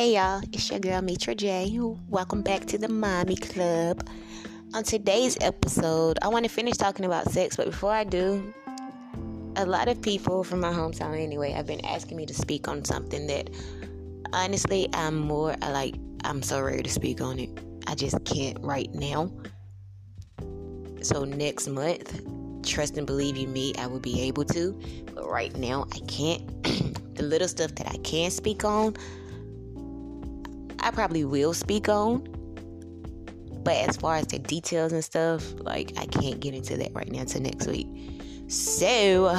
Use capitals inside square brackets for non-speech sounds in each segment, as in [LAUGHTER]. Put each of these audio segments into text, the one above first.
Hey y'all, it's your girl Meetra J. Welcome back to the Mommy Club. On today's episode, I want to finish talking about sex, but before I do, a lot of people from my hometown anyway have been asking me to speak on something that honestly I'm more I like I'm so ready to speak on it. I just can't right now. So next month, trust and believe you me, I will be able to. But right now I can't. [CLEARS THROAT] the little stuff that I can speak on, I probably will speak on. But as far as the details and stuff, like I can't get into that right now until next week. So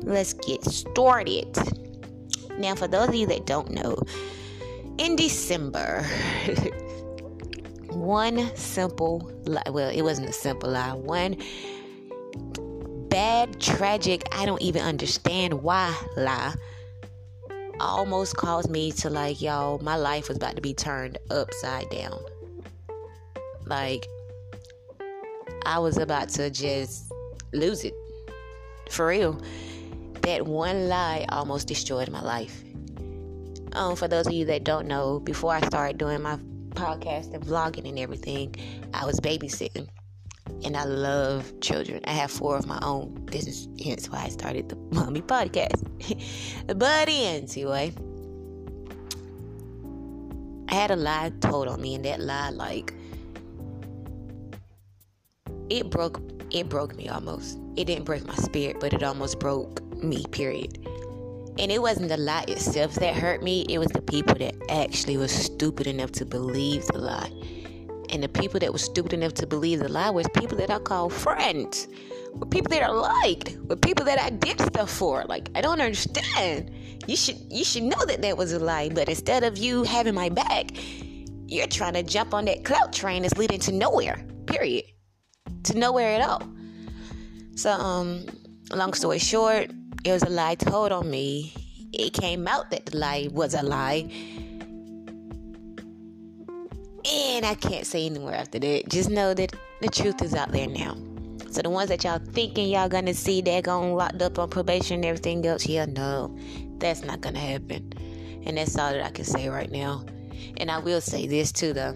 let's get started. Now, for those of you that don't know, in December, [LAUGHS] one simple lie, well, it wasn't a simple lie, one bad, tragic, I don't even understand why lie almost caused me to like, y'all, my life was about to be turned upside down. Like, I was about to just lose it. For real. That one lie almost destroyed my life. Um, for those of you that don't know, before I started doing my podcast and vlogging and everything, I was babysitting and I love children. I have four of my own. This is hence why I started the [LAUGHS] mommy podcast. [LAUGHS] but anyway, I had a lie told on me, and that lie, like, it broke. It broke me almost. It didn't break my spirit, but it almost broke me. Period. And it wasn't the lie itself that hurt me. It was the people that actually was stupid enough to believe the lie and the people that were stupid enough to believe the lie was people that I call friends, were people that I liked, were people that I did stuff for. Like I don't understand. You should you should know that that was a lie, but instead of you having my back, you're trying to jump on that clout train that's leading to nowhere. Period. To nowhere at all. So um, long story short, it was a lie told on me. It came out that the lie was a lie and I can't say anymore after that. Just know that the truth is out there now. So the ones that y'all thinking y'all gonna see that going locked up on probation and everything else, yeah, no, that's not gonna happen. And that's all that I can say right now. And I will say this too, though.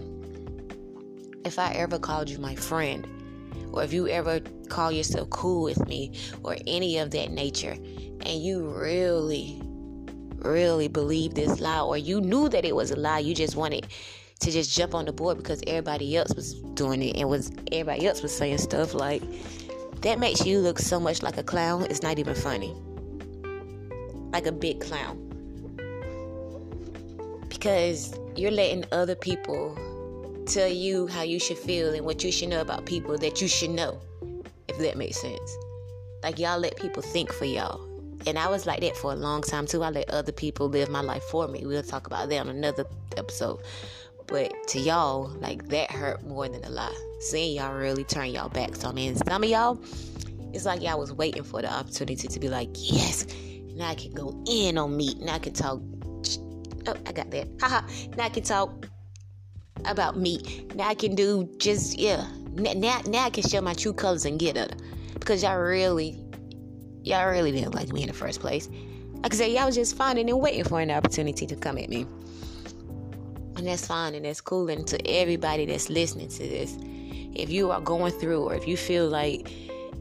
If I ever called you my friend, or if you ever call yourself cool with me, or any of that nature, and you really, really believe this lie, or you knew that it was a lie, you just wanted to just jump on the board because everybody else was doing it and was everybody else was saying stuff like that makes you look so much like a clown it's not even funny like a big clown because you're letting other people tell you how you should feel and what you should know about people that you should know if that makes sense like y'all let people think for y'all and I was like that for a long time too. I let other people live my life for me. We'll talk about that on another episode. But to y'all, like that hurt more than a lot. Seeing y'all really turn y'all backs on me. And some of y'all, it's like y'all was waiting for the opportunity to be like, yes, now I can go in on me. Now I can talk. Oh, I got that. Haha. now I can talk about me. Now I can do just, yeah. Now, now I can show my true colors and get it. Because y'all really, y'all really didn't like me in the first place. Like I said, y'all was just finding and waiting for an opportunity to come at me. And that's fine and that's cool. And to everybody that's listening to this, if you are going through or if you feel like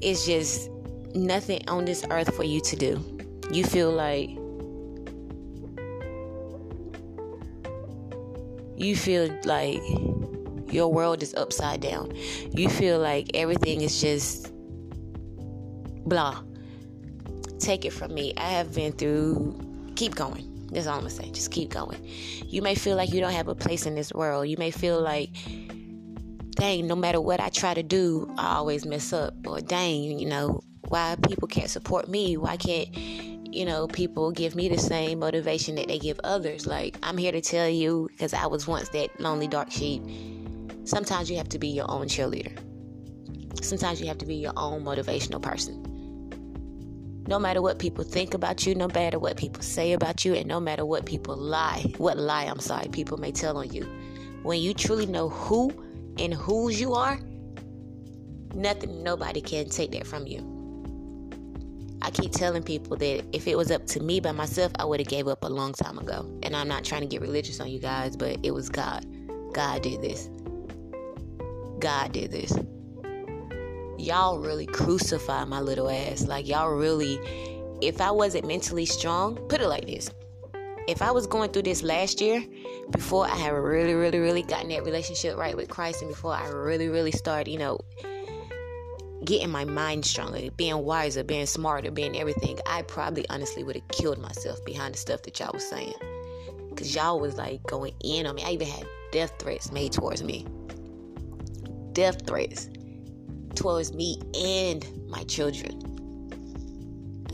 it's just nothing on this earth for you to do, you feel like you feel like your world is upside down. You feel like everything is just blah. Take it from me. I have been through, keep going. That's all I'm gonna say. Just keep going. You may feel like you don't have a place in this world. You may feel like, dang, no matter what I try to do, I always mess up. Or dang, you know, why people can't support me? Why can't, you know, people give me the same motivation that they give others? Like, I'm here to tell you, because I was once that lonely dark sheep. Sometimes you have to be your own cheerleader. Sometimes you have to be your own motivational person no matter what people think about you, no matter what people say about you, and no matter what people lie, what lie, I'm sorry, people may tell on you. When you truly know who and whose you are, nothing, nobody can take that from you. I keep telling people that if it was up to me by myself, I would have gave up a long time ago. And I'm not trying to get religious on you guys, but it was God. God did this. God did this. Y'all really crucify my little ass. Like y'all really if I wasn't mentally strong, put it like this. If I was going through this last year, before I had really, really, really gotten that relationship right with Christ, and before I really, really started, you know, getting my mind stronger, being wiser, being smarter, being everything, I probably honestly would have killed myself behind the stuff that y'all was saying. Cause y'all was like going in on me. I even had death threats made towards me. Death threats towards me and my children.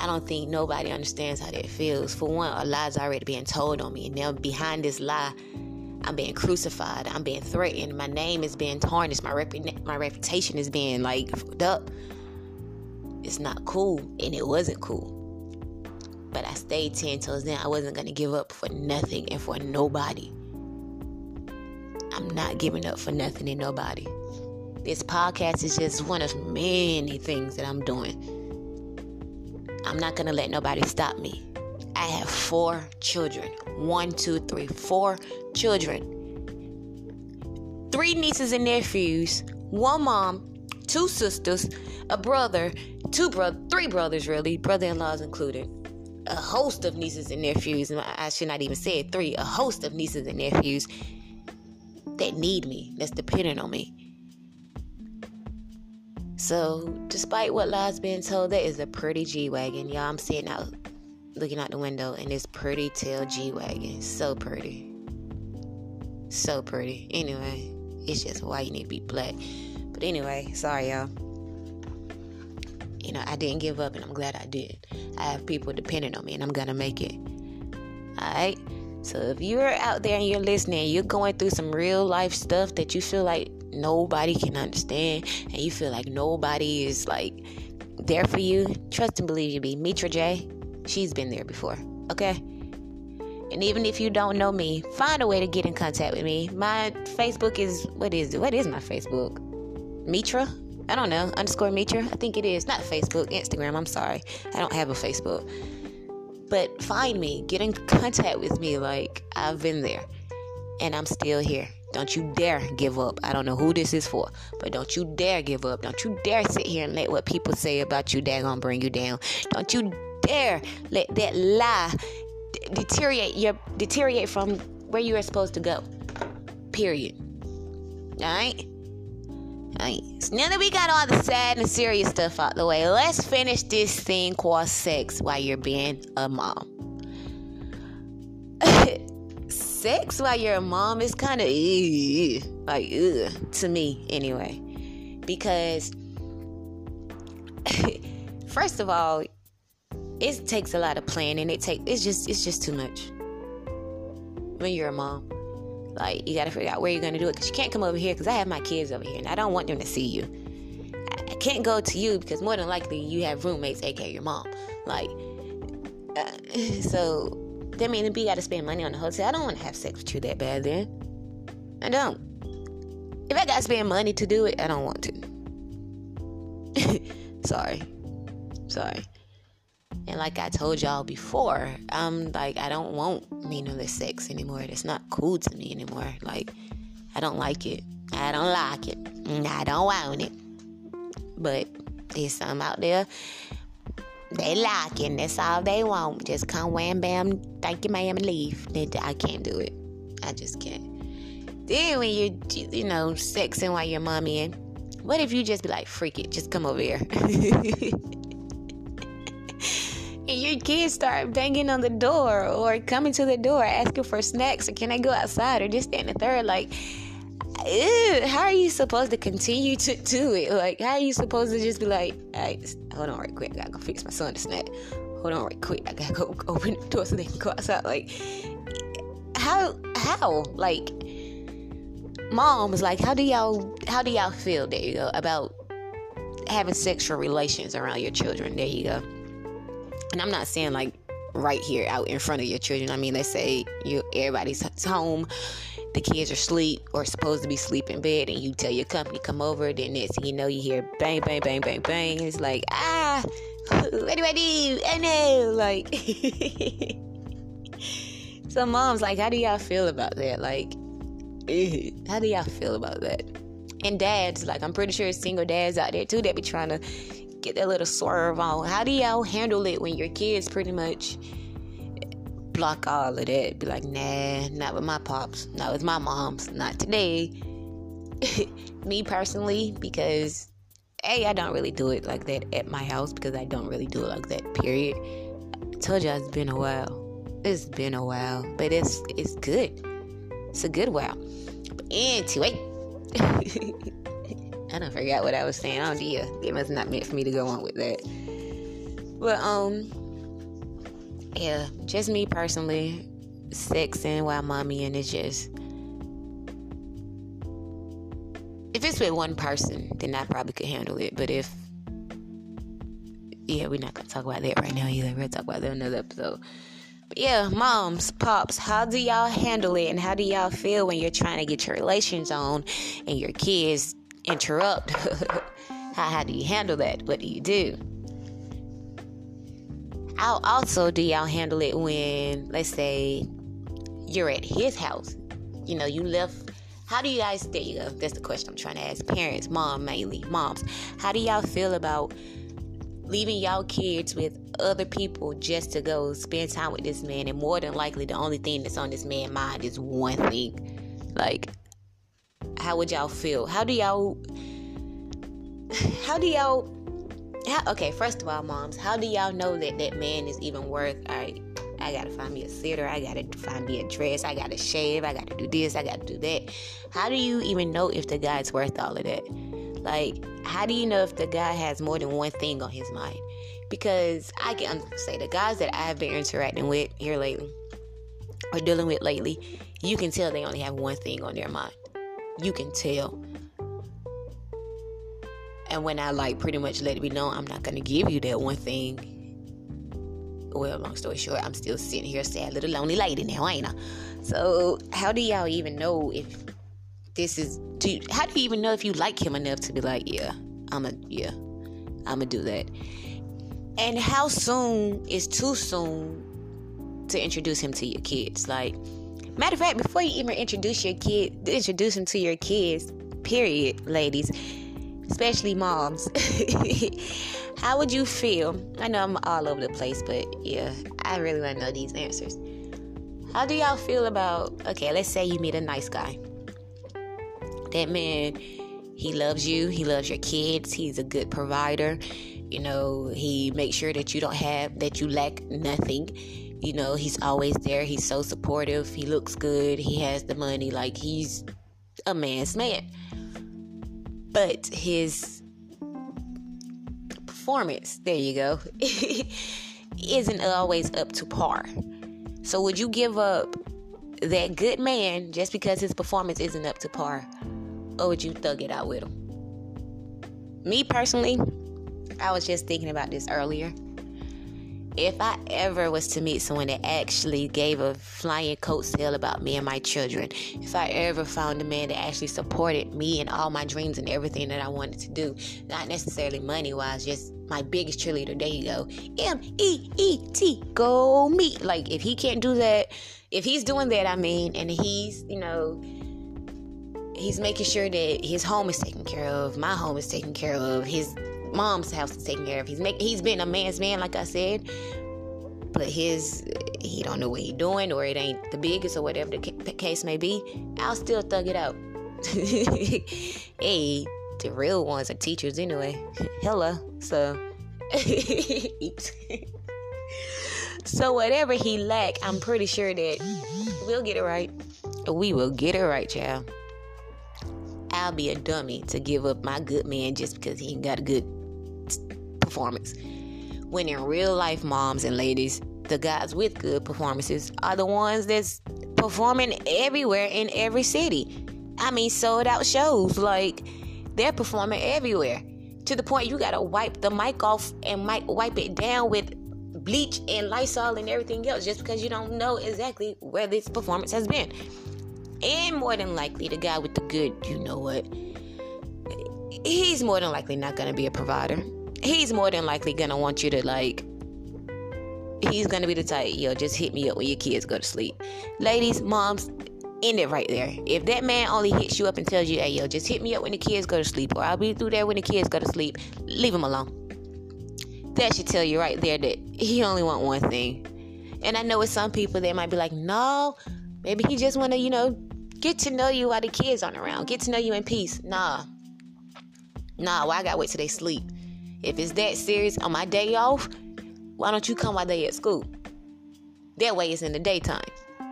I don't think nobody understands how that feels. For one, a lie's already being told on me, and now behind this lie, I'm being crucified. I'm being threatened. My name is being tarnished. My rep- my reputation is being like fucked up. It's not cool, and it wasn't cool. But I stayed ten toes down. I wasn't gonna give up for nothing and for nobody. I'm not giving up for nothing and nobody. This podcast is just one of many things that I'm doing. I'm not gonna let nobody stop me. I have four children. One, two, three, four children. Three nieces and nephews, one mom, two sisters, a brother, two bro, three brothers really, brother-in-laws included. A host of nieces and nephews, I should not even say it, three, a host of nieces and nephews that need me, that's dependent on me. So, despite what lies being told, that is a pretty G Wagon. Y'all, I'm sitting out looking out the window and this pretty tail G Wagon. So pretty. So pretty. Anyway, it's just why you need to be black. But anyway, sorry, y'all. You know, I didn't give up and I'm glad I did. I have people depending on me and I'm gonna make it. Alright? So if you're out there and you're listening, you're going through some real life stuff that you feel like nobody can understand and you feel like nobody is like there for you, trust and believe you be. Meetra J, she's been there before. Okay? And even if you don't know me, find a way to get in contact with me. My Facebook is what is what is my Facebook? Meetra? I don't know. Underscore Meetra? I think it is. Not Facebook, Instagram. I'm sorry. I don't have a Facebook. But find me. Get in contact with me. Like I've been there. And I'm still here. Don't you dare give up. I don't know who this is for, but don't you dare give up. Don't you dare sit here and let what people say about you that gonna bring you down. Don't you dare let that lie deteriorate your deteriorate from where you are supposed to go. Period. Alright? Alright. So now that we got all the sad and serious stuff out the way, let's finish this thing called sex while you're being a mom. Sex while you're a mom is kind of like ugh, to me anyway. Because [LAUGHS] first of all it takes a lot of planning. It take it's just it's just too much when you're a mom. Like you gotta figure out where you're gonna do it because you can't come over here because i have my kids over here and i don't want them to see you. I can't go to you because more than likely you have roommates aka your mom. Like uh, [LAUGHS] so that means B got to spend money on the hotel. I don't want to have sex with you that bad then. I don't. If I got to spend money to do it, I don't want to. [LAUGHS] Sorry. Sorry. And like I told y'all before, I'm like, I don't want meaningless sex anymore. It's not cool to me anymore. Like, I don't like it. I don't like it. I don't want it. But there's some out there they it. That's all they want. Just come wham bam, thank you ma'am, and leave. I can't do it. I just can't. Then when you're, you know, sexing while your mommy in, what if you just be like, freak it, just come over here. [LAUGHS] and your kids start banging on the door or coming to the door asking for snacks or can I go outside or just stand in the third like ew, how are you supposed to continue to do it? Like, how are you supposed to just be like, hey, hold on right quick, I gotta go fix my son to snack. Hold on right quick, I gotta go [LAUGHS] open the door so they can go outside. Like, how, how, like, mom moms, like, how do y'all, how do y'all feel? There you go about having sexual relations around your children. There you go. And I'm not saying like right here out in front of your children. I mean, let's say you everybody's home the kids are asleep or supposed to be asleep in bed and you tell your company come over then next thing you know you hear bang bang bang bang bang it's like ah [LAUGHS] what do I do? I know. Like, [LAUGHS] so moms, like, how do y'all feel about that? Like, [LAUGHS] how do y'all feel about that? And dads, like, I'm pretty sure single dads out there too that be trying to get that little swerve on. How do y'all handle it when your kids pretty much block all of that? Be like, nah, not with my pops, not with my moms, not today. [LAUGHS] Me personally, because a I don't really do it like that at my house because I don't really do it like that. Period. I told you it's been a while. It's been a while, but it's it's good. It's a good while. But anyway. [LAUGHS] I don't forget what I was saying. Oh dear, it must not meant for me to go on with that. But um, yeah, just me personally, sexing while mommy and it's just. If it's with one person, then I probably could handle it. But if yeah, we're not gonna talk about that right now either. We'll talk about that another episode. But yeah, moms, pops, how do y'all handle it and how do y'all feel when you're trying to get your relations on and your kids interrupt? [LAUGHS] how, how do you handle that? What do you do? How also do y'all handle it when, let's say, you're at his house? You know, you left. How do you guys, there you. That's the question I'm trying to ask. Parents, mom mainly, moms. How do y'all feel about leaving y'all kids with other people just to go spend time with this man and more than likely the only thing that's on this man's mind is one thing like how would y'all feel how do y'all how do y'all how, okay first of all moms how do y'all know that that man is even worth all right I gotta find me a sitter. I gotta find me a dress. I gotta shave. I gotta do this. I gotta do that. How do you even know if the guy's worth all of that? Like, how do you know if the guy has more than one thing on his mind? Because I can say the guys that I've been interacting with here lately or dealing with lately, you can tell they only have one thing on their mind. You can tell. And when I like pretty much let it be known, I'm not gonna give you that one thing. Well, long story short, I'm still sitting here sad little lonely lady now, ain't I? So how do y'all even know if this is do you, how do you even know if you like him enough to be like yeah i'm a yeah i'm gonna do that and how soon is too soon to introduce him to your kids like matter of fact before you even introduce your kid introduce him to your kids period ladies especially moms [LAUGHS] how would you feel i know i'm all over the place but yeah i really want to know these answers how do y'all feel about okay let's say you meet a nice guy that man, he loves you, he loves your kids, he's a good provider. You know, he makes sure that you don't have, that you lack nothing. You know, he's always there. He's so supportive. He looks good. He has the money. Like, he's a man's man. But his performance, there you go, [LAUGHS] isn't always up to par. So, would you give up that good man just because his performance isn't up to par? or would you thug it out with him? Me personally, I was just thinking about this earlier. If I ever was to meet someone that actually gave a flying coat sale about me and my children, if I ever found a man that actually supported me and all my dreams and everything that I wanted to do, not necessarily money wise, just my biggest cheerleader, there you go. M E E T, go me. Like, if he can't do that, if he's doing that, I mean, and he's, you know, he's making sure that his home is taken care of, my home is taken care of, his mom's house is taken care of. He's make, he's been a man's man, like I said, but his he don't know what he's doing or it ain't the biggest or whatever the case may be. I'll still thug it out. [LAUGHS] hey, the real ones are teachers anyway. [LAUGHS] Hella, so. [LAUGHS] so whatever he lack, I'm pretty sure that we'll get it right. We will get it right, child. I'll be a dummy to give up my good man just because he ain't got a good performance. When in real life, moms and ladies, the guys with good performances are the ones that's performing everywhere in every city. I mean, sold out shows. Like, they're performing everywhere. To the point you gotta wipe the mic off and mic wipe it down with bleach and Lysol and everything else just because you don't know exactly where this performance has been. And more than likely, the guy with the good, you know what? He's more than likely not to be a provider. He's more than likely gonna want you to like he's gonna be the type, yo, just hit me up when your kids go to sleep. Ladies, moms, end it right there. If that man only hits you up and tells you, hey, yo, just hit me up when the kids go to sleep, or I'll be through there when the kids go to sleep, leave him alone. That should tell you right there that he only want one thing. And I know with some people, they might be like, no, maybe he just want to, you know, get to know you while the kids aren't around, get to know you in peace. Nah. Nah, why well, I gotta wait till they sleep? If it's that serious on my day off, why don't you come while they at school? That way it's in the daytime.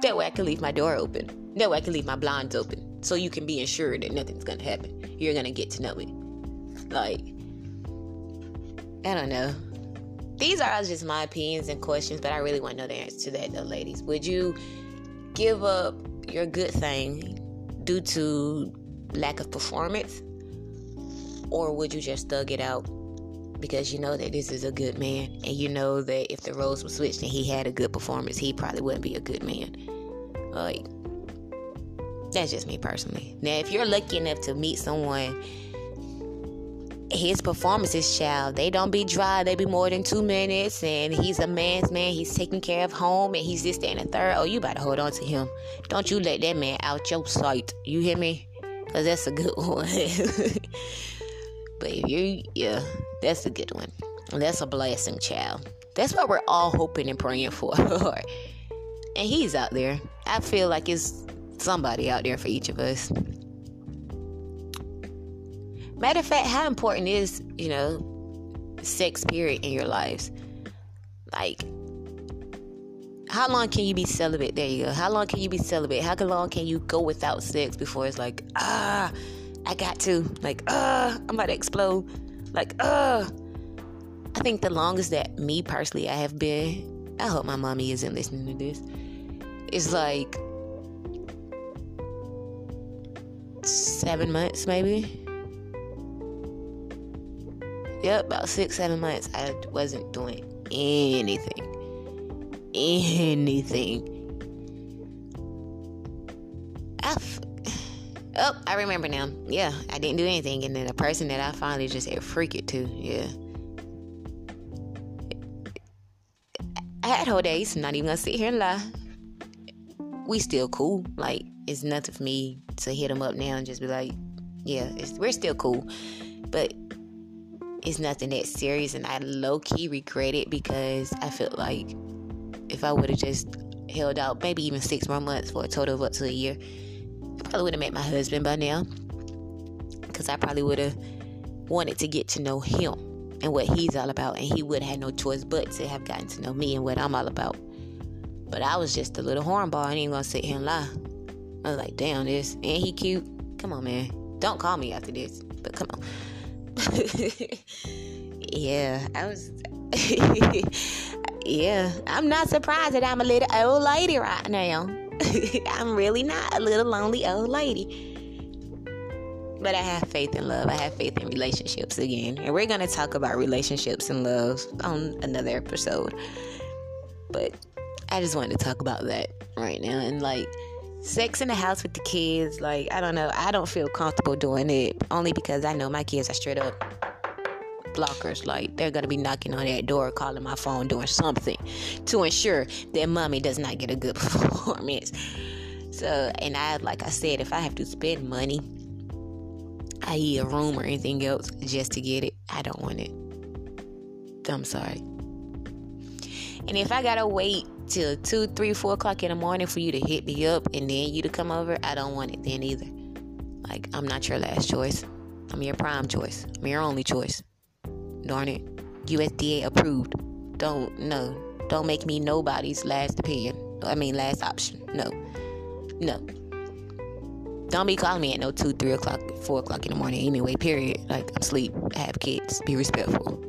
That way I can leave my door open. That way I can leave my blinds open. So you can be assured that nothing's gonna happen. You're gonna get to know me. Like, I don't know. These are just my opinions and questions, but I really want to know the answer to that though, ladies. Would you give up your good thing due to lack of performance? Or would you just thug it out because you know that this is a good man and you know that if the roles were switched and he had a good performance he probably wouldn't be a good man. Like that's just me personally. Now if you're lucky enough to meet someone his performances child they don't be dry. They be more than two minutes and he's a man's man. He's taking care of home and he's this that, and the third. Oh you better hold on to him. Don't you let that man out your sight. You hear me? Because that's a good [LAUGHS] one but if you yeah that's a good one. That's a blessing, child. That's what we're all hoping and praying for. [LAUGHS] and he's out there. I feel like it's somebody out there for each of us. Matter of fact, how important is, you know, sex period in your lives? Like, how long can you be celibate? There you go. How long can you be celibate? How long can you go without sex before it's like, ah, I got to, like, ah, I'm about to explode. Like, uh, I think the longest that me personally I have been, I hope my mommy isn't listening to this, is like seven months maybe. Yep, about six, seven months. I wasn't doing anything. Anything. I remember now. Yeah, I didn't do anything, and then the person that I finally just had freak it to, yeah. I had whole days. not even gonna sit here and lie. We still cool. Like it's nothing for me to hit him up now and just be like, yeah, we're still cool. But it's nothing that serious, and I low key regret it because I felt like if I would have just held out maybe even six more months for a total of up to a year probably would have met my husband by now because I probably would have wanted to get to know him and what he's all about, and he would have had no choice but to have gotten to know me and what I'm all about. But I was just a little hornball. I ain't gonna sit here and lie. I was like, damn, this and he cute. Come on, man. Don't call me after this. But come on. [LAUGHS] yeah, I was. [LAUGHS] yeah, I'm not surprised that I'm a little old lady right now. [LAUGHS] I'm really not a little lonely old lady. But I have faith in love. I have faith in relationships again. And we're going to talk about relationships and love on another episode. But I just wanted to talk about that right now. And like, sex in the house with the kids, like, I don't know. I don't feel comfortable doing it only because I know my kids are straight up blockers. Like they're gonna be knocking on that door, calling my phone, doing something to ensure that mommy does not get a good [LAUGHS] performance. So, and I, like I said, if I have to spend money, i.e., a room or anything else, just to get it, I don't want it. I'm sorry. And if I gotta wait till two, three, four o'clock in the morning for you to hit me up and then you to come over, I don't want it then either. Like, I'm not your last choice. I'm your prime choice. I'm your only choice darn it. USDA approved. Don't no. Don't make me nobody's last opinion. I mean last option. No. No. Don't be calling me at no two, three o'clock, four o'clock in the morning anyway, period. Like I'm asleep. I have kids. Be respectful.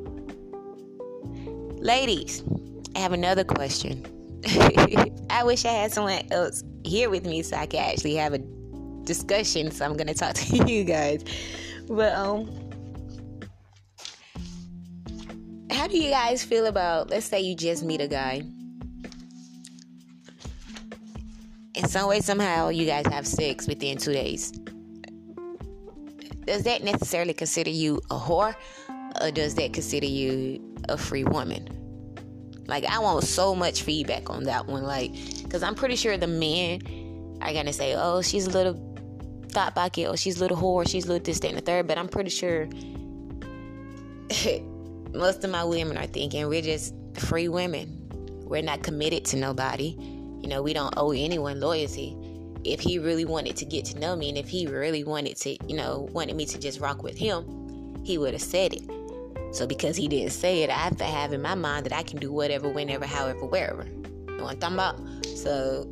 Ladies, I have another question. [LAUGHS] I wish I had someone else here with me so I could actually have a discussion. So I'm gonna talk [LAUGHS] to you guys. But um how do you guys feel about let's say you just meet a guy in some way somehow you guys have sex within two days does that necessarily consider you a whore Or does that consider you a free woman? Like, I want so much feedback on that one. Like, because I'm pretty sure the men are to say, oh, she's a little thought bucket, or she's a little whore, she's a little this, that, and the third. But I'm pretty sure [LAUGHS] most of my women are thinking we're just free women. We're not committed to nobody. You know, we don't owe anyone loyalty. If he really wanted to get to know me and if he really wanted to, you know, wanted me to just rock with him, he would have said it. So because he didn't say it, I have to have in my mind that I can do whatever, whenever, however, wherever. You know what I'm talking about? So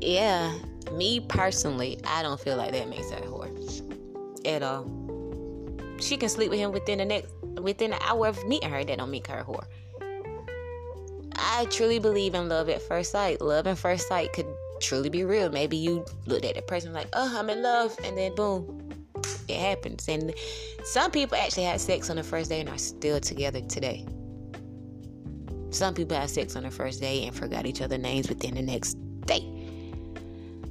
[LAUGHS] yeah, me personally, I don't feel like that makes a whore. At all. She can sleep with him within the next within an hour of meeting her, that don't make her a whore. I truly believe in love at first sight. Love at first sight could truly be real. Maybe you looked at that person like, oh, I'm in love, and then boom, it happens. And some people actually had sex on the first day and are still together today. Some people had sex on the first day and forgot each other's names within the next day.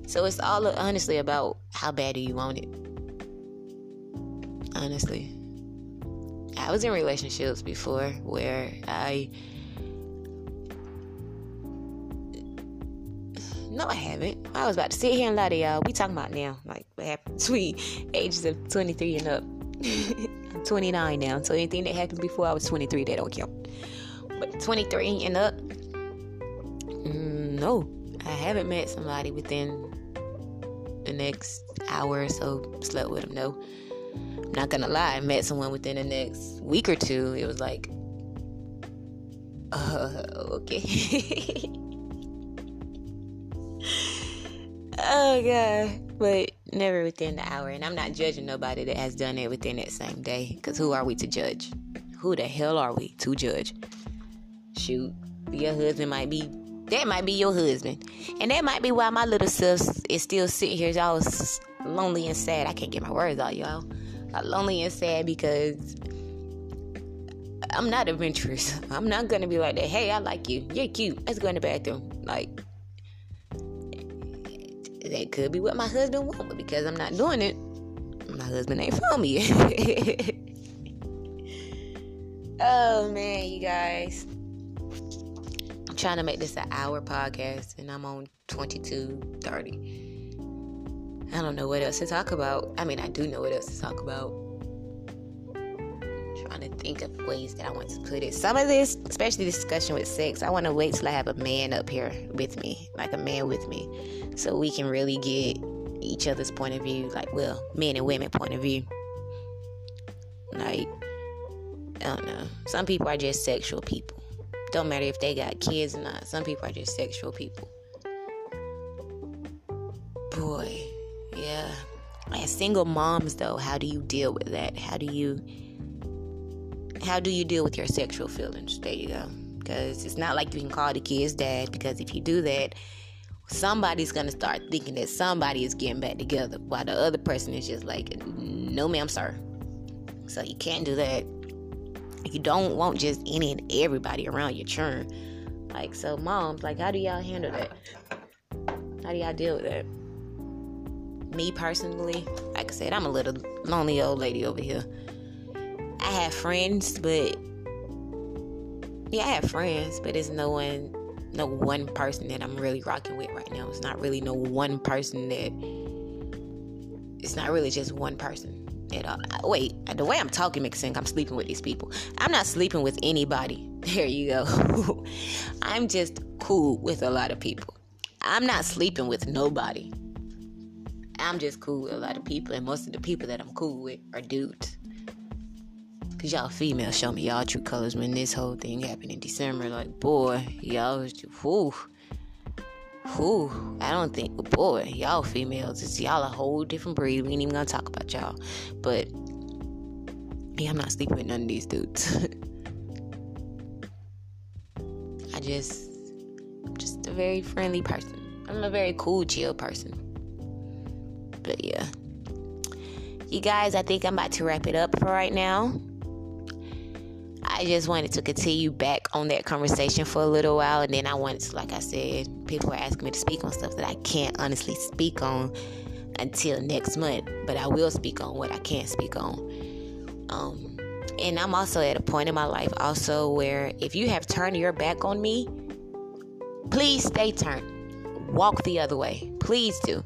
So it's all honestly about how bad do you want it. Honestly. I was in relationships before where I No, I haven't. I was about to sit here and lie to y'all. We talking about now, like what happened between [LAUGHS] ages of 23 and up. [LAUGHS] I'm 29 now, so anything that happened before I was 23, they don't count. But 23 and up, mm, no, I haven't met somebody within the next hour or so. Slept with them, no. Not gonna lie, I met someone within the next week or two. It was like, uh, okay. [LAUGHS] oh god. But never within the hour. And i'm not judging nobody that has done it within that same day. Because who are we to judge? Who the hell are we to judge? Shoot. Your husband might be that might be your husband. And that might be why my little sis is still sitting here y'all lonely and sad. I can't get my words out y'all lonely and sad because i'm not adventurous [LAUGHS] i'm not gonna be like that hey i like you you're cute let's go in the bathroom like that could be what my husband wants, but because I'm not doing it, my husband ain't for me. [LAUGHS] oh man, you guys. I'm trying to make this an hour podcast and I'm on 22 30. I don't know what else to talk about. I mean, I do know what else to talk about trying to think of ways that I want to put it. Some of this, especially discussion with sex, I want to wait till I have a man up here with me, like a man with me, so we can really get each other's point of view, like, well, men and women point of view. Like, I don't know. Some people are just sexual people. Don't matter if they got kids or not. Some people are just sexual people. Boy. As single moms, though, how do you deal with that? How do you how do you deal with your sexual feelings? There you go. Because it's not like you can call the kids dad, because if you do that, somebody's to start thinking that somebody is getting back together while the other person is just like, no, ma'am, sir. So you can't do that. You don't want just any and everybody around your churn. Like, so moms, like, how do y'all handle that? How do y'all deal with that? Me personally, like I said, I'm a little lonely old lady over here. I have friends, but yeah, I have friends, but it's no one, no one person that I'm really rocking with right now. It's not really no one person that. It's not really just one person at all. Uh, wait, the way I'm talking makes sense. I'm sleeping with these people. I'm not sleeping with anybody. [LAUGHS] There you go. [LAUGHS] I'm just cool with a lot of people. I'm not sleeping with nobody. I'm just cool with a lot of people, and most of the people that I'm cool with are dudes. Cause y'all females show me y'all true colors when this whole thing happened in December. Like, boy, y'all was just, whoo, whoo. I don't think, boy, y'all females, it's y'all a whole different breed. We ain't even gonna talk about y'all. But, yeah, I'm not sleeping with none of these dudes. [LAUGHS] I just, I'm just a very friendly person. I'm a very cool, chill person. But yeah. You guys, I think I'm about to wrap it up for right now. I just wanted to continue back on that conversation for a little while. And then I wanted to, like I said, people are asking me to speak on stuff that I can't honestly speak on until next month. But I will speak on what I can't speak on. Um, And I'm also at a point in my life also where if you have turned your back on me, please stay turned. Walk the other way. Please do.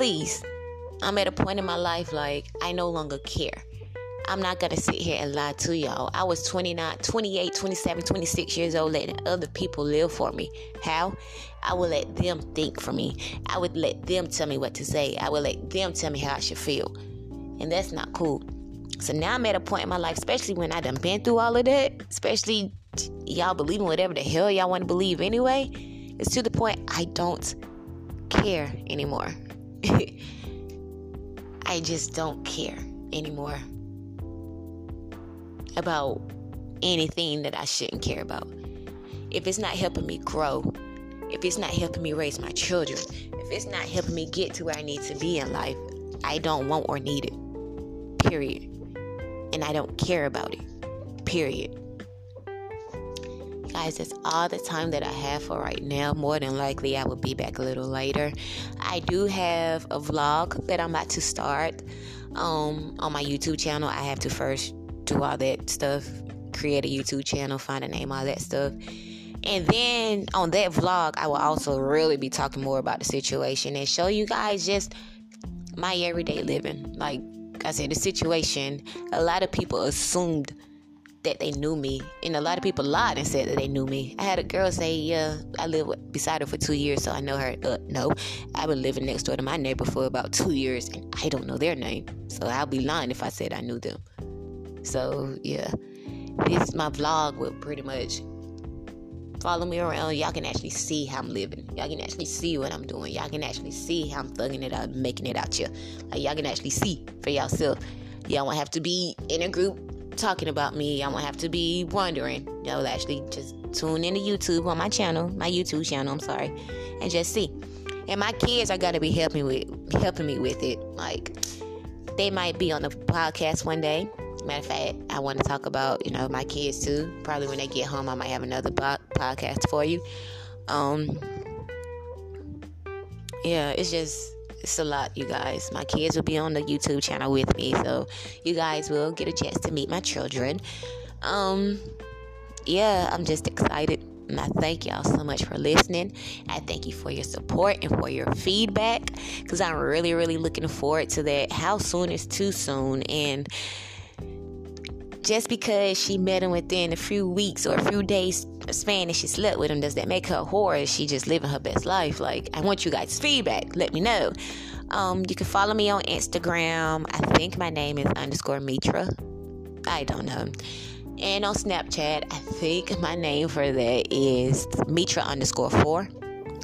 Please. I'm at a point in my life like I no longer care. I'm not going to sit here and lie to y'all. I was 29, 28, 27, 26 years old letting other people live for me. How? I would let them think for me. I would let them tell me what to say. I would let them tell me how I should feel. And that's not cool. So now I'm at a point in my life, especially when I done been through all of that, especially y'all believing whatever the hell y'all want to believe anyway. It's to the point I don't care anymore. [LAUGHS] I just don't care anymore about anything that I shouldn't care about. If it's not helping me grow, if it's not helping me raise my children, if it's not helping me get to where I need to be in life, I don't want or need it. Period. And I don't care about it. Period. Guys, that's all the time that I have for right now. More than likely, I will be back a little later. I do have a vlog that I'm about to start um, on my YouTube channel. I have to first do all that stuff, create a YouTube channel, find a name, all that stuff. And then on that vlog, I will also really be talking more about the situation and show you guys just my everyday living. Like I said, the situation, a lot of people assumed that they knew me, and a lot of people lied and said that they knew me. I had a girl say, "Yeah, I lived beside her for two years, so I know her." Uh, no, I've been living next door to my neighbor for about two years, and I don't know their name, so I'll be lying if I said I knew them. So yeah, this my vlog will pretty much follow me around. Y'all can actually see how I'm living. Y'all can actually see what I'm doing. Y'all can actually see how I'm thugging it out, making it out here. Like y'all can actually see for yourself. Y'all won't have to be in a group talking about me. Y'all won't have to be wondering. Y'all actually just tune into YouTube on my channel, my YouTube channel. I'm sorry, and just see. And my kids are gonna be helping with helping me with it. Like they might be on the podcast one day Matter of fact, I want to talk about you know my kids too. Probably when they get home, I might have another po- podcast for you. Um, yeah, it's just it's a lot, you guys. My kids will be on the YouTube channel with me, so you guys will get a chance to meet my children. Um, yeah, I'm just excited. And I thank y'all so much for listening. I thank you for your support and for your feedback because I'm really, really looking forward to that. How soon is too soon? And just because she met him within a few weeks or a few days span and she slept with him, does that make her a whore? Is she just living her best life? Like, I want you guys' feedback. Let me know. Um, you can follow me on Instagram. I think my name is underscore Meetra. I don't know. And on Snapchat, I think my name for that is Meetra underscore four.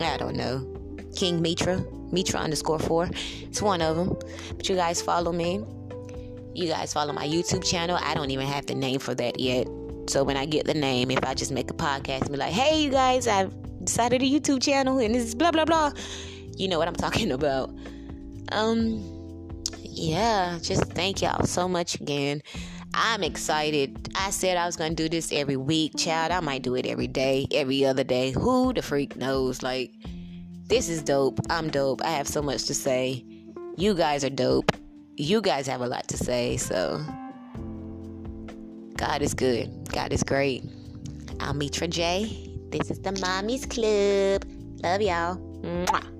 I don't know. King Meetra. Meetra underscore four. It's one of them. But you guys follow me you guys follow my YouTube channel. I don't even have the name for that yet. So when I get the name, if I just make a podcast and be like, hey, you guys, I've decided a YouTube channel and this is blah, blah, blah, you know what I'm [LAUGHS] talking about. Um, yeah, just thank y'all so much again. I'm excited. I said I was to do this every week, child. I might do it every day, every other day. Who the freak knows? Like, this is dope. I'm dope. I have so much to say. You guys are dope you guys have a lot to say. So, God is good. God is great. I'm Meetra J. This is the Mommy's Club. Love y'all. Mwah.